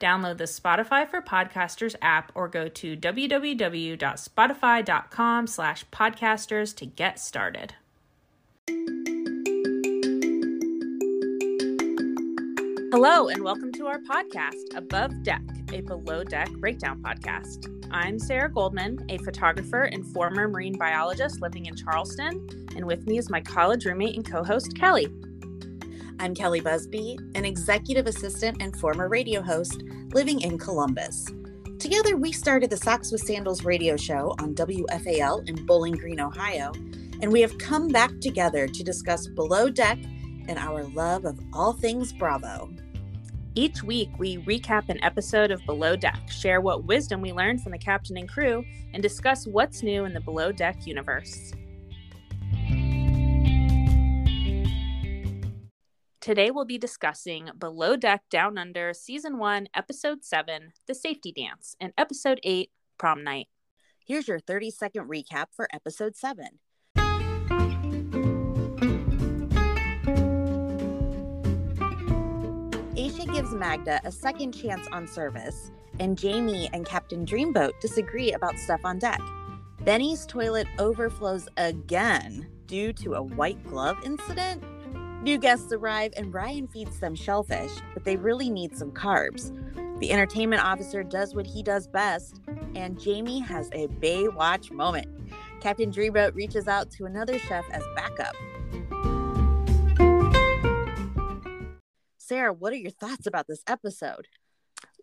Download the Spotify for Podcasters app or go to www.spotify.com slash podcasters to get started. Hello, and welcome to our podcast, Above Deck, a below deck breakdown podcast. I'm Sarah Goldman, a photographer and former marine biologist living in Charleston, and with me is my college roommate and co host, Kelli. I'm Kelli Busby, an executive assistant and former radio host living in Columbus. Together, we started the Socks with Sandals radio show on WFAL in Bowling Green, Ohio, and we have come back together to discuss Below Deck and our love of all things Bravo. Each week, we recap an episode of Below Deck, share what wisdom we learned from the captain and crew, and discuss what's new in the Below Deck universe. Today we'll be discussing Below Deck Down Under Season 1, Episode 7, The Safety Dance, and Episode 8, Prom Night. Here's your 30 second recap for Episode 7. Aesha gives Magda a second chance on service, and Jamie and Captain Dreamboat disagree about stuff on deck. Benny's toilet overflows again due to a white glove incident. New guests arrive and Ryan feeds them shellfish, but they really need some carbs. The entertainment officer does what he does best, and Jamie has a Baywatch moment. Captain Dreamboat reaches out to another chef as backup. Sarah, what are your thoughts about this episode?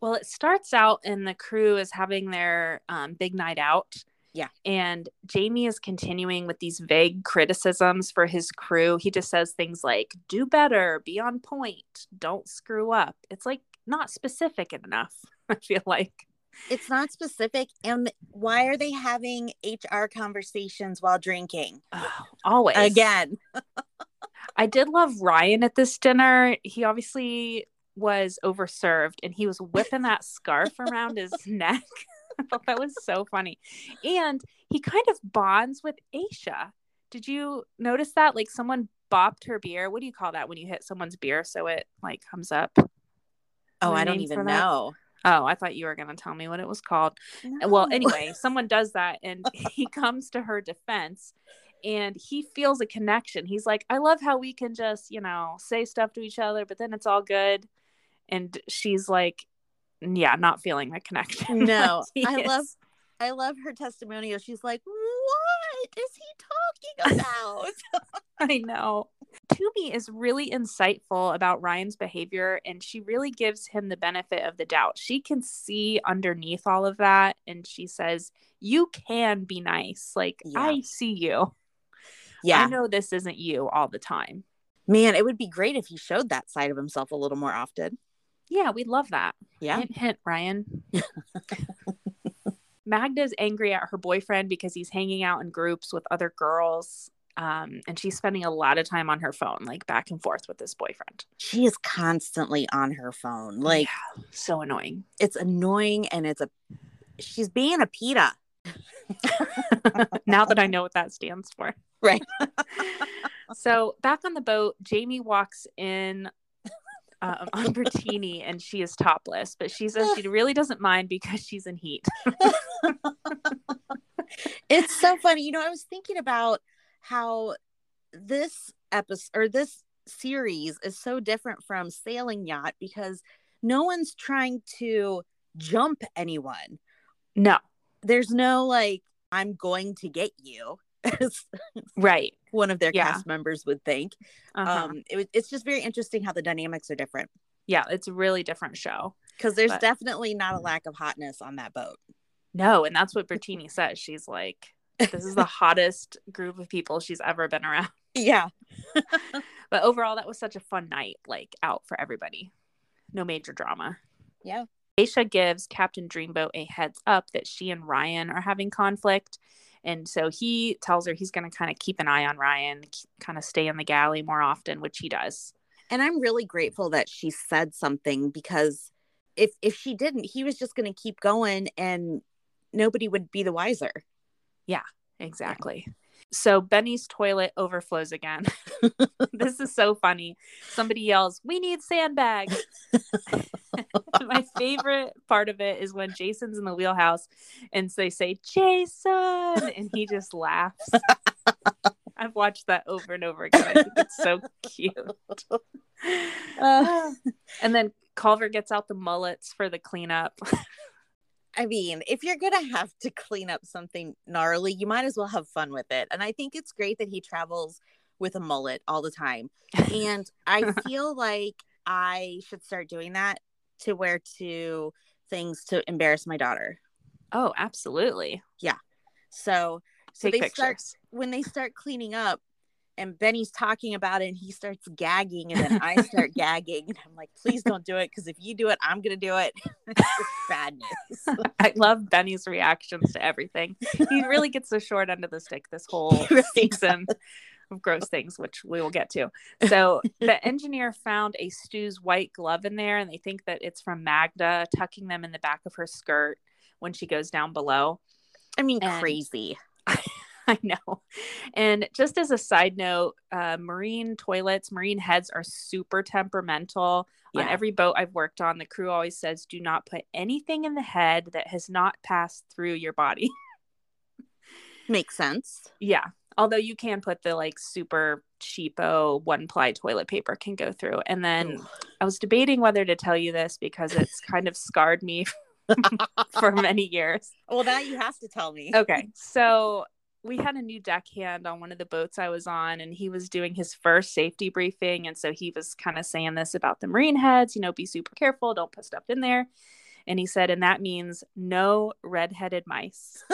Well, it starts out and the crew is having their um, big night out. Yeah. And Jamie is continuing with these vague criticisms for his crew. He just says things like, do better, be on point, don't screw up. It's like not specific enough, I feel like. It's not specific. And why are they having HR conversations while drinking? Oh, always. Again. I did love Ryan at this dinner. He obviously was overserved and he was whipping that scarf around his neck. I thought that was so funny. And he kind of bonds with Aesha. Did you notice that? Like someone bopped her beer. What do you call that when you hit someone's beer so it like comes up? Oh, I don't even know. Oh, I thought you were going to tell me what it was called. No. Well, anyway, someone does that and he comes to her defense and he feels a connection. He's like, I love how we can just, you know, say stuff to each other, but then it's all good. And she's like, yeah, not feeling the connection. No, I love I love her testimonial. She's like, "What is he talking about?" I know. Tumi is really insightful about Ryan's behavior and she really gives him the benefit of the doubt. She can see underneath all of that and she says, "You can be nice. Like yeah. I see you. Yeah. I know this isn't you all the time." Man, it would be great if he showed that side of himself a little more often. Yeah, we'd love that. Yeah. Hint, hint, Ryan. Magda's angry at her boyfriend because he's hanging out in groups with other girls. Um, and she's spending a lot of time on her phone, like back and forth with this boyfriend. She is constantly on her phone. Like, yeah, so annoying. It's annoying and it's a, she's being a PETA. now that I know what that stands for. Right. so back on the boat, Jamie walks in um, on Brittini and she is topless, but she says she really doesn't mind because she's in heat. it's so funny. You know, I was thinking about how this episode or this series is so different from Sailing Yacht because no one's trying to jump anyone. No. There's no like I'm going to get you, Right. One of their Yeah. cast members would think. Uh-huh. Um, it, it's just very interesting how the dynamics are different yeah, it's a really different show. because there's But- definitely not a lack of hotness on that boat. No, and that's what Brittini says. She's like, this is the hottest group of people she's ever been around. Yeah. But overall, that was such a fun night, like out for everybody. No major drama. Yeah. Aesha gives Captain Dreamboat a heads up that she and Ryan are having conflict. And so he tells her he's going to kind of keep an eye on Ryan, kind of stay in the galley more often, which he does. And I'm really grateful that she said something because if if she didn't, he was just going to keep going and nobody would be the wiser. Yeah, exactly. So Benny's toilet overflows again. this is so funny. Somebody yells, We need sandbags. My favorite part of it is when Jason's in the wheelhouse and they say, Jason, and he just laughs. I've watched that over and over again. I think it's so cute. Uh, and then Culver gets out the mullets for the cleanup. I mean, if you're going to have to clean up something gnarly, you might as well have fun with it. And I think it's great that he travels with a mullet all the time. And I feel like I should start doing that to wear to things to embarrass my daughter. Oh, absolutely. Yeah. So, so Take they start when they start cleaning up and Benny's talking about it and he starts gagging and then I start gagging and I'm like, please don't do it because if you do it, I'm gonna do it. bad news. I love Benny's reactions to everything. He really gets the short end of the stick this whole really season of gross things, which we will get to. So the engineer found a stew's white glove in there, and they think that it's from Magda tucking them in the back of her skirt when she goes down below. I mean, And- crazy. I know. And just as a side note, uh, marine toilets, marine heads are super temperamental. On every boat I've worked on, the crew always says, do not put anything in the head that has not passed through your body. Makes sense. yeah. Although you can put the like super cheapo one ply toilet paper can go through. And then Ugh. I was debating whether to tell you this because it's kind of scarred me for many years. Well, now you have to tell me. Okay. So we had a new deckhand on one of the boats I was on, and he was doing his first safety briefing. And so he was kind of saying this about the marine heads, you know, be super careful, don't put stuff in there. And he said, and that means no redheaded mice.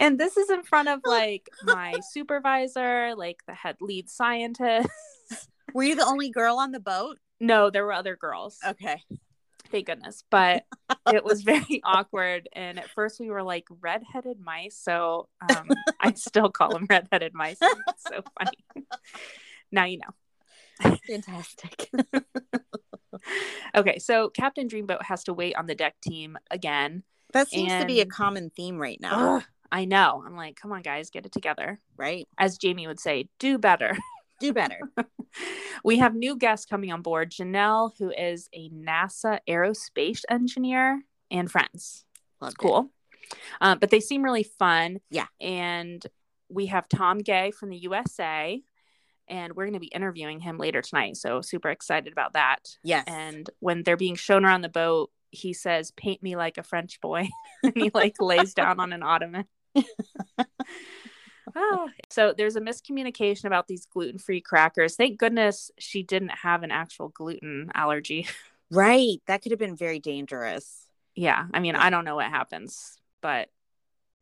and this is in front of like my supervisor, like the head lead scientist. Were you the only girl on the boat? No, there were other girls. Okay. Thank goodness but it was very awkward and at first we were like redheaded mice so um, i still call them redheaded mice it's so funny. Now you know. Fantastic. okay so captain dreamboat has to wait on the deck team again That seems to be a common theme right now, Ugh, i know. I'm like come on guys get it together. Right? as jamie would say do better Do better. we have new guests coming on board janelle who is a nasa aerospace engineer and friends Loved it. cool. Um, but they seem really fun. Yeah. And we have Tom Gay from the USA, and we're going to be interviewing him later tonight. So super excited about that. Yes. And when they're being shown around the boat, he says, "Paint me like a French boy," and he like lays down on an ottoman. Ah, so there's a miscommunication about these gluten-free crackers. Thank goodness she didn't have an actual gluten allergy. right. That could have been very dangerous. yeah, I mean, I don't know what happens, but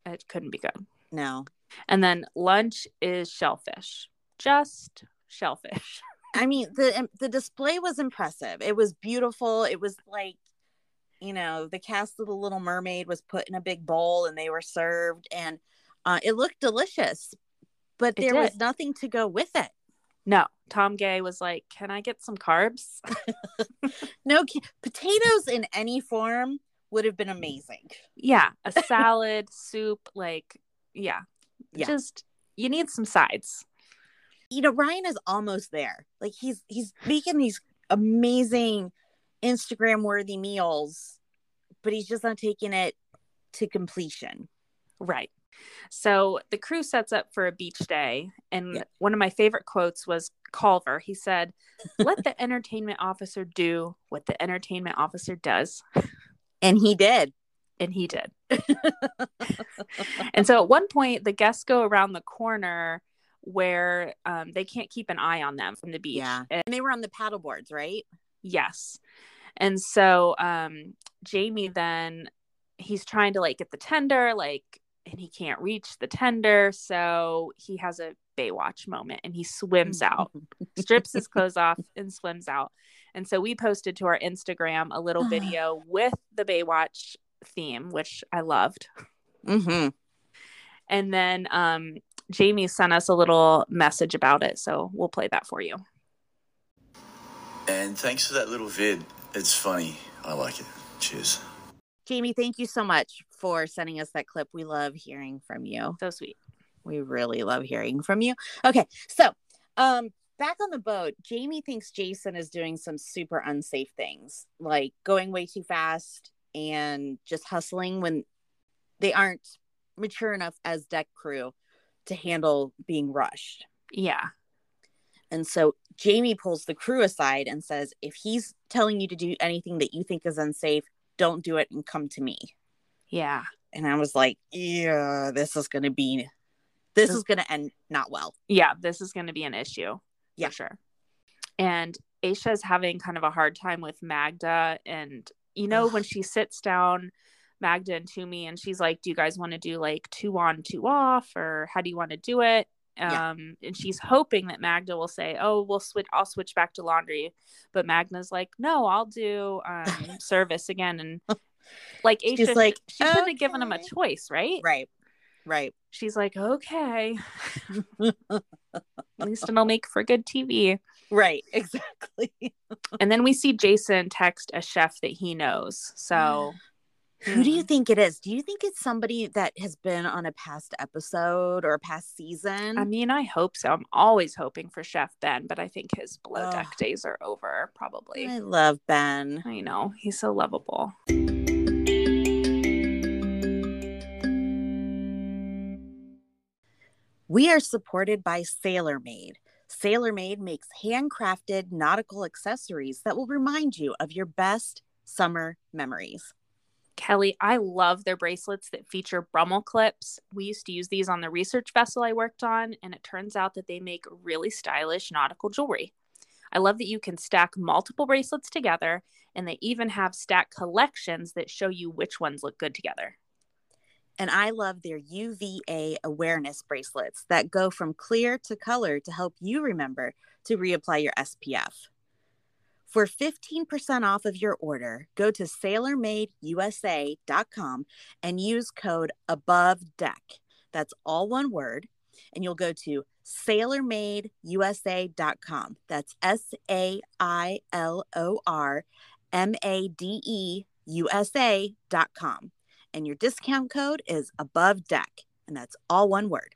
it couldn't be good. No. And then lunch is shellfish, just shellfish. I mean, the um, the display was impressive. It was beautiful. It was like, you know, the cast of the Little Mermaid was put in a big bowl and they were served, and uh, it looked delicious. But there was nothing to go with it. No, Tom Gay was like, "Can I get some carbs?" No potatoes in any form would have been amazing. yeah, a salad, soup, like, yeah, Yeah. just you need some sides. You know, Ryan is almost there. Like he's he's making these amazing Instagram worthy meals, but he's just not taking it to completion. Right. So the crew sets up for a beach day. And Yeah. one of my favorite quotes was Culver. He said, Let the entertainment officer do what the entertainment officer does. And he did. And he did. and so at one point, the guests go around the corner where um, they can't keep an eye on them from the beach. Yeah. And they were on the paddle boards, right? Yes. And so um, Jamie then he's trying to like get the tender, like, and he can't reach the tender. So he has a Baywatch moment and he swims out, strips his clothes off, and swims out. And so we posted to our Instagram a little video with the Baywatch theme, which I loved. Mm-hmm. And then um, Jamie sent us a little message about it. So we'll play that for you. And thanks for that little vid. It's funny. I like it. Cheers. Jamie, thank you so much for sending us that clip. We love hearing from you. So sweet. We really love hearing from you. Okay, so um back on the boat, Jamie thinks Jason is doing some super unsafe things, like going way too fast and just hustling when they aren't mature enough as deck crew to handle being rushed. Yeah. And so Jamie pulls the crew aside and says, if he's telling you to do anything that you think is unsafe, don't do it and come to me. Yeah. And I was like, yeah, this is going to be, this is going to end not well. Yeah. This is going to be an issue. Yeah. For sure. And Aesha is having kind of a hard time with Magda. And, you know, when she sits down, Magda and Tumi, and she's like, Do you guys want to do like two on, two off? Or how do you want to do it? Yeah. Um, and she's hoping that Magda will say, "Oh, we'll switch. I'll switch back to laundry," but Magda's like, "No, I'll do um, service again." And like, She's Aesha, like, she shouldn't have given him a choice, right? Right. Right. She's like, "Okay, at least it'll make for good TV." Right. Exactly. And then we see Jason text a chef that he knows. So, Who do Hmm. you think it is? Do you think it's somebody that has been on a past episode or a past season? I mean, I hope so. I'm always hoping for Chef Ben, but I think his below Ugh. deck days are over. Probably. I love Ben. I know he's so lovable. We are supported by SailorMade. SailorMade makes handcrafted nautical accessories that will remind you of your best summer memories. Kelli, I love their bracelets that feature Brummel clips. We used to use these on the research vessel I worked on, and it turns out that they make really stylish nautical jewelry. I love that you can stack multiple bracelets together, and they even have stack collections that show you which ones look good together. And I love their UVA awareness bracelets that go from clear to color to help you remember to reapply your SPF. For 15% off of your order, go to sailormadeusa.com and use code above deck. That's all one word. And you'll go to sailormadeusa.com. That's S A I L O R M A D E U S A.com. And your discount code is above deck. And that's all one word.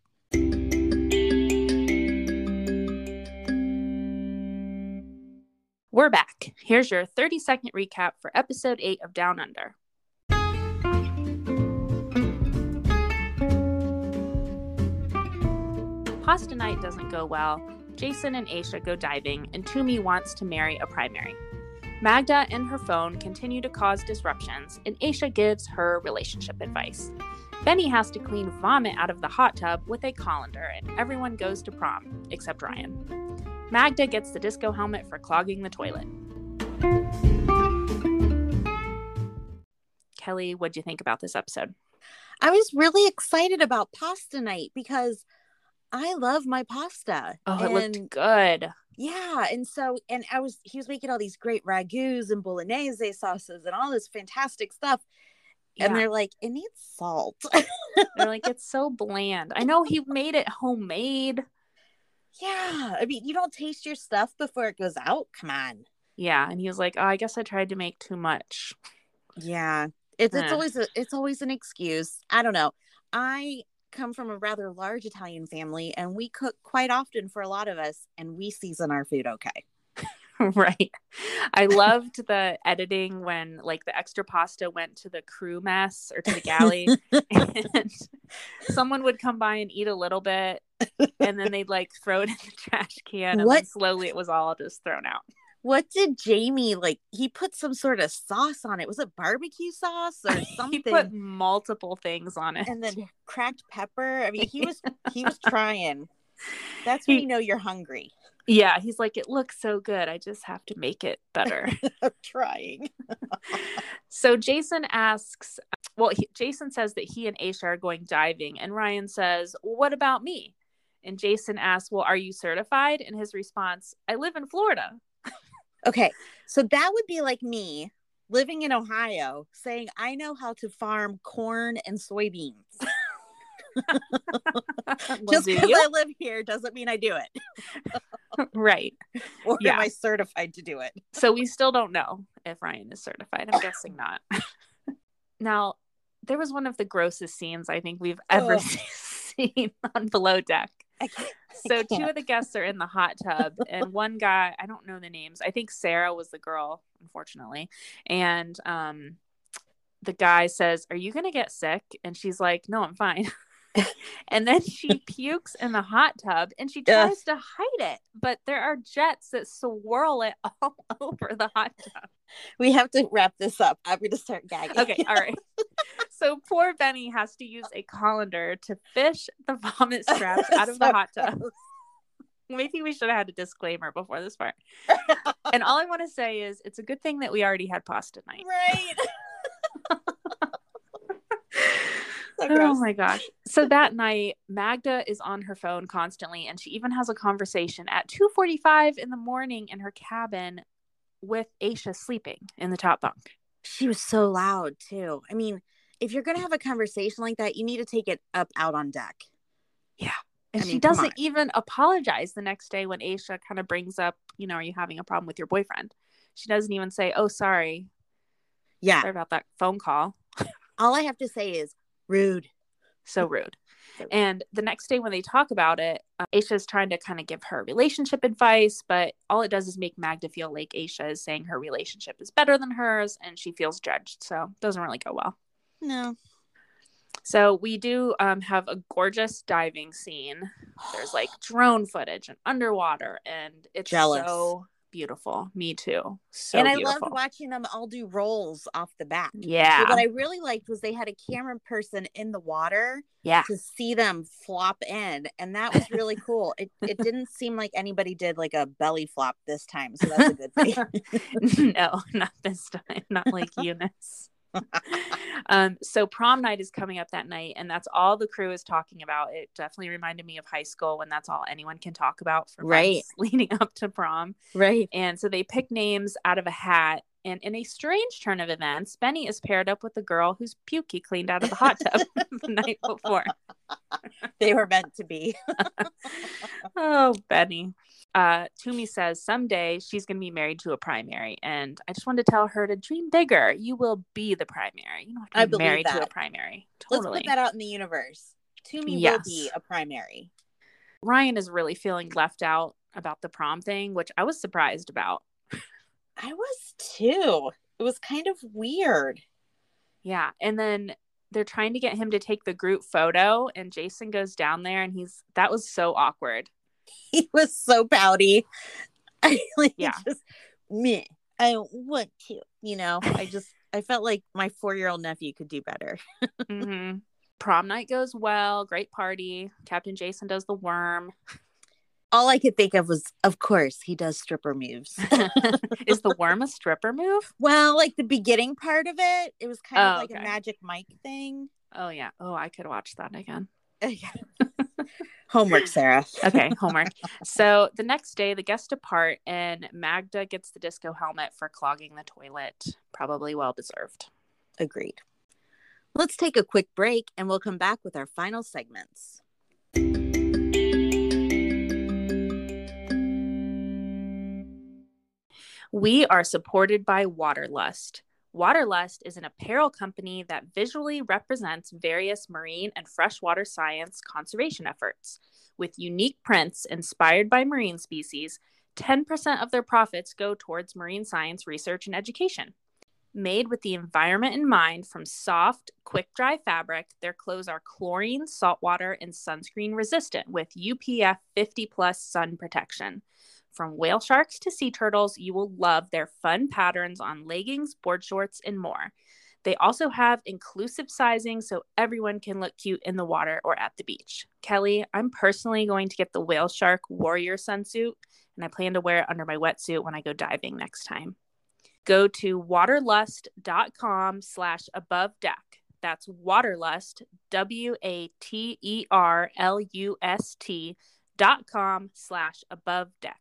We're back. Here's your 30 second recap for episode 8 of Down Under. Pasta night doesn't go well. Jason and Aesha go diving, and Tumi wants to marry a primary. Magda and her phone continue to cause disruptions, and Aesha gives her relationship advice. Benny has to clean vomit out of the hot tub with a colander, and everyone goes to prom, except Ryan. Magda gets the disco helmet for clogging the toilet. Kelli, what'd you think about this episode? I was really excited about pasta night because I love my pasta. Oh, it looked good. Yeah, and so and I was he was making all these great ragouts and bolognese sauces and all this fantastic stuff. And they're like, it needs salt. They're like, it's so bland. I know he made it homemade. yeah. I mean, you don't taste your stuff before it goes out. Come on. Yeah. And he was like, oh, I guess I tried to make too much. Yeah. It's it's Eh. always a, it's always an excuse. I don't know. I come from a rather large Italian family and we cook quite often for a lot of us and we season our food okay. right. I loved the editing when like the extra pasta went to the crew mess or to the galley and someone would come by and eat a little bit and then they'd like throw it in the trash can and then slowly it was all just thrown out. What did Jamie like? He put some sort of sauce on it. Was it barbecue sauce or something? he put multiple things on it. and then cracked pepper. I mean, he was he was trying. That's when He- you know you're hungry. yeah, he's like, it looks so good. I just have to make it better. I'm trying. so Jason asks, well, he, Jason says that he and Aesha are going diving, and Ryan says, well, what about me? And Jason asks, well, are you certified? And his response, I live in Florida. Okay, so that would be like me living in Ohio saying I know how to farm corn and soybeans. Just because? I live here doesn't mean I do it, right. or Yeah. am I certified to do it? So we still don't know if Ryan is certified. I'm guessing not. now, there was one of the grossest scenes I think we've ever oh. Ugh. seen on Below Deck. I can't. I So two of the guests are in the hot tub, and one guy, I don't know the names. I think Sarah was the girl, unfortunately. And um, the guy says, Are you going to get sick? And she's like, No, I'm fine. and then she pukes in the hot tub and she tries to hide it, but there are jets that swirl it all over the hot tub. we have to wrap this up. I'm going to start gagging. Okay, all right. So poor Benny has to use a colander to fish the vomit scraps out of the hot tub. gross. Maybe we should have had a disclaimer before this part. And all I want to say is it's a good thing that we already had pasta night. Right. so Oh my gosh. So that night, Magda is on her phone constantly and she even has a conversation at 2:45 in the morning in her cabin with Aesha sleeping in the top bunk. She was so loud too. I mean, if you're going to have a conversation like that, you need to take it up out on deck. Yeah. And I she mean, come doesn't even apologize the next day when Aesha kind of brings up, you know, are you having a problem with your boyfriend? She doesn't even say, "Oh, sorry. Yeah. Sorry about that phone call." All I have to say is rude. So rude. And the next day when they talk about it, uh, Aesha's trying to kind of give her relationship advice, but all it does is make Magda feel like Aesha is saying her relationship is better than hers and she feels judged. So it doesn't really go well. No. So we do um, have a gorgeous diving scene. There's like drone footage and underwater, and it's Jealous. so beautiful. Me too. So and I beautiful. loved watching them all do rolls off the back. Yeah. But what I really liked was they had a camera person in the water yeah. to see them flop in, and that was really cool. It it didn't seem like anybody did like a belly flop this time, so that's a good thing. no, not this time. Not like Eunice. Um, so prom night is coming up that night, and that's all the crew is talking about. It definitely reminded me of high school when that's all anyone can talk about for Right. leading up to prom. right. And so they pick names out of a hat. And in a strange turn of events, Benny is paired up with the girl whose puke he cleaned out of the hot tub the night before. They were meant to be. Oh, Benny. Uh, Tumi says someday she's going to be married to a primary. And I just wanted to tell her to dream bigger. You will be the primary. You don't have to I be married to a that. primary. Let's put that out in the universe. Tumi will be a primary. Ryan is really feeling left out about the prom thing, which I was surprised about. I was too. It was kind of weird. Yeah. And then they're trying to get him to take the group photo, and Jason goes down there, and he's that was so awkward. He was so pouty. I like Yeah. just me. I don't want to. You know, I just I felt like my four year old nephew could do better. hmm Prom night goes well. Great party. Captain Jason does the worm. All I could think of was, of course, he does stripper moves. is the worm a stripper move? well, like the beginning part of it, it was kind Oh, of like okay. a Magic Mike thing. Oh yeah. Oh, I could watch that again. Homework, Sarah. Okay, homework. so the next day, the guests depart, and Magda gets the disco helmet for clogging the toilet. Probably well deserved. Agreed. Let's take a quick break and we'll come back with our final segments. We are supported by Waterlust. Waterlust is an apparel company that visually represents various marine and freshwater science conservation efforts. With unique prints inspired by marine species, 10% of their profits go towards marine science research and education. Made with the environment in mind from soft, quick dry fabric, their clothes are chlorine, saltwater, and sunscreen resistant with UPF 50 plus sun protection. From whale sharks to sea turtles, you will love their fun patterns on leggings, board shorts, and more. They also have inclusive sizing so everyone can look cute in the water or at the beach. Kelli, I'm personally going to get the Whale Shark Warrior Sunsuit, and I plan to wear it under my wetsuit when I go diving next time. Go to waterlust.com slash above deck. That's waterlust, W A T E R L U S T dot com slash above deck.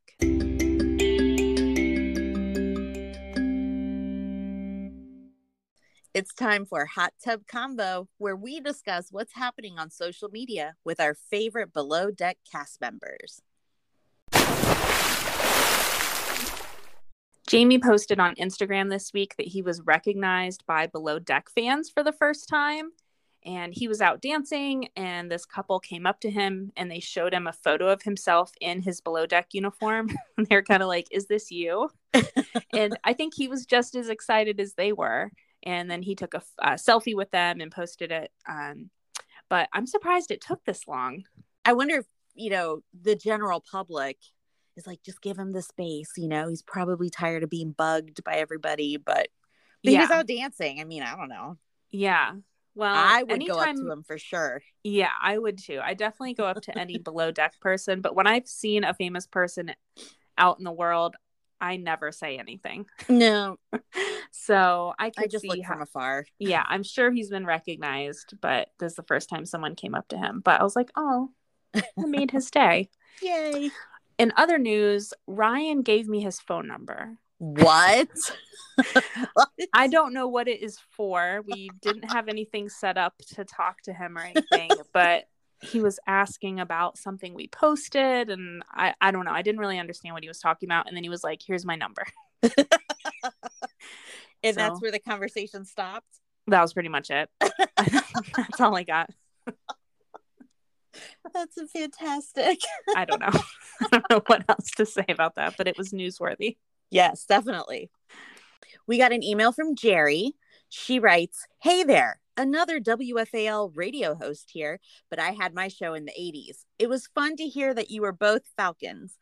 It's time for Hot Tub Combo, where we discuss what's happening on social media with our favorite Below Deck cast members. Jamie posted on Instagram this week that he was recognized by Below Deck fans for the first time. And he was out dancing, and this couple came up to him and they showed him a photo of himself in his Below Deck uniform. and they're kind of like, Is this you? and I think he was just as excited as they were. And then he took a, a selfie with them and posted it. Um, but I'm surprised it took this long. I wonder if, you know, the general public is like, just give him the space. You know, he's probably tired of being bugged by everybody, but, but he was out dancing. I mean, I don't know. Yeah. Well, I would go up to him for sure. Yeah, I would too. I definitely go up to any below deck person, but when I've seen a famous person out in the world, I never say anything. No, So I could I just see look how, from afar. yeah, I'm sure he's been recognized, but this is the first time someone came up to him. But I was like, oh, I made his day. Yay. In other news, Ryan gave me his phone number. What? What? I don't know what it is for. We didn't have anything set up to talk to him or anything, but he was asking about something we posted and I, I don't know. I didn't really understand what he was talking about. And then he was like, here's my number. and that's where the conversation stopped. That was pretty much it. That's all I got. That's a fantastic. I don't know. I don't know what else to say about that, but it was newsworthy. Yes, definitely. We got an email from Jerry. She writes, Hey there, another WFAL radio host here, but I had my show in the 80s. It was fun to hear that you were both Falcons.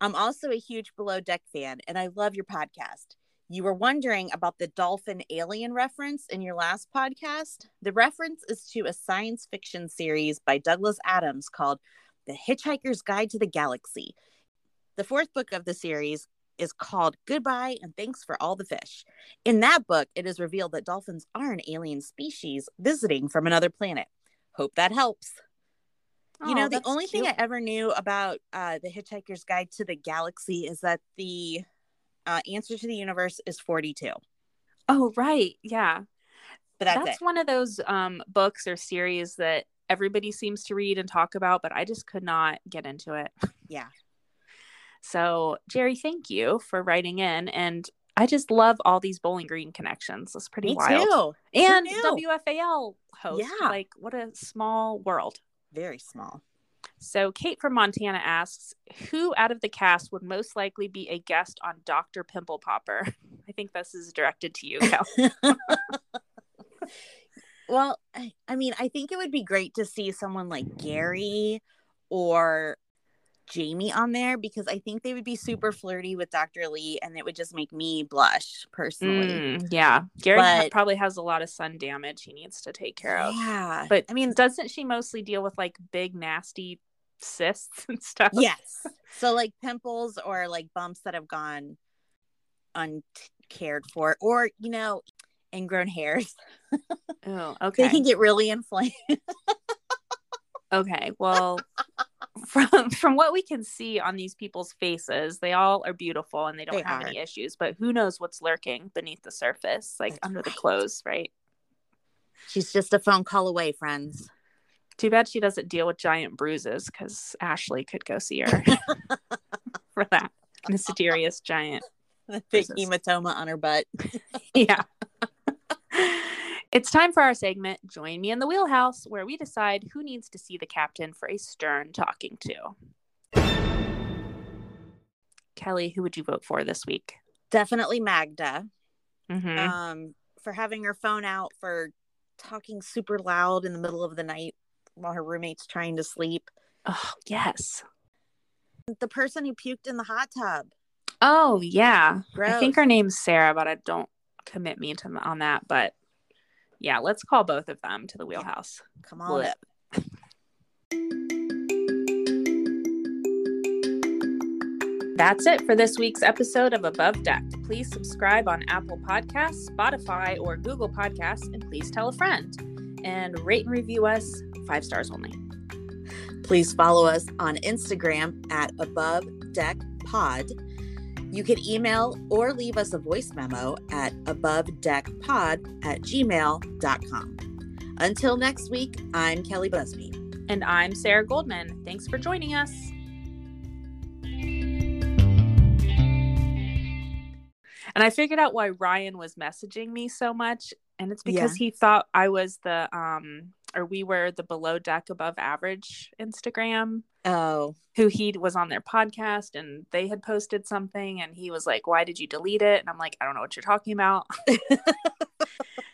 I'm also a huge Below Deck fan, and I love your podcast. You were wondering about the dolphin alien reference in your last podcast. The reference is to a science fiction series by Douglas Adams called The Hitchhiker's Guide to the Galaxy. The fourth book of the series is called Goodbye and Thanks for All the Fish. In that book, it is revealed that dolphins are an alien species visiting from another planet. Hope that helps. you know, Oh, the that's only thing. I ever knew about uh, The Hitchhiker's Guide to the Galaxy is that the uh, answer to the universe is 42. Oh, right. Yeah. But that's, That's one of those um, books or series that everybody seems to read and talk about, but I just could not get into it. Yeah. So, Jerry, thank you for writing in. And I just love all these Bowling Green connections. It's pretty Me wild. too. And? WFAL host. Yeah. Like, what a small world. Very small. So, Kate from Montana asks Who out of the cast would most likely be a guest on Dr. Pimple Popper? I think this is directed to you, Cal. Well, I, I mean, I think it would be great to see someone like Gary or Jamie on there because I think they would be super flirty with Dr. Lee and it would just make me blush personally. Mm, yeah. Gary But- probably has a lot of sun damage he needs to take care of. Yeah. But I mean, doesn't she mostly deal with like big, nasty cysts and stuff? yes. So like pimples or like bumps that have gone uncared for or, you know, ingrown hairs. Oh, okay. They can get really inflamed. Okay. Well, from from what we can see on these people's faces, they all are beautiful and they don't They have are. any issues. But who knows what's lurking beneath the surface, like That's under the clothes, right? She's just a phone call away, friends. Too bad she doesn't deal with giant bruises because Ashley could go see her for that mysterious giant. The big Bruises. hematoma on her butt. Yeah. It's time for our segment, Join Me in the Wheelhouse, where we decide who needs to see the captain for a stern talking to. Kelli, who would you vote for this week? Definitely Magda. Mhm. um for having her phone out for talking super loud in the middle of the night while her roommate's trying to sleep oh, yes. The person who puked in the hot tub. Oh yeah. Gross. I think her name's Sarah, but I don't commit me to on that. But yeah, let's call both of them to the wheelhouse. Come on up. That's it for this week's episode of Above Deck. Please subscribe on Apple Podcasts, Spotify, or Google Podcasts, and please tell a friend. And rate and review us five stars only. Please follow us on Instagram at Above Deck Pod. You can email or leave us a voice memo at abovedeckpod at gmail.com. Until next week, I'm Kelli Busby. And I'm Sarah Goldman. Thanks for joining us. And I figured out why Ryan was messaging me so much. And it's because he thought I was the, um, or we were the below deck above average Instagram, Oh, who he was on their podcast and they had posted something. And he was like, Why did you delete it? And I'm like, I don't know what you're talking about.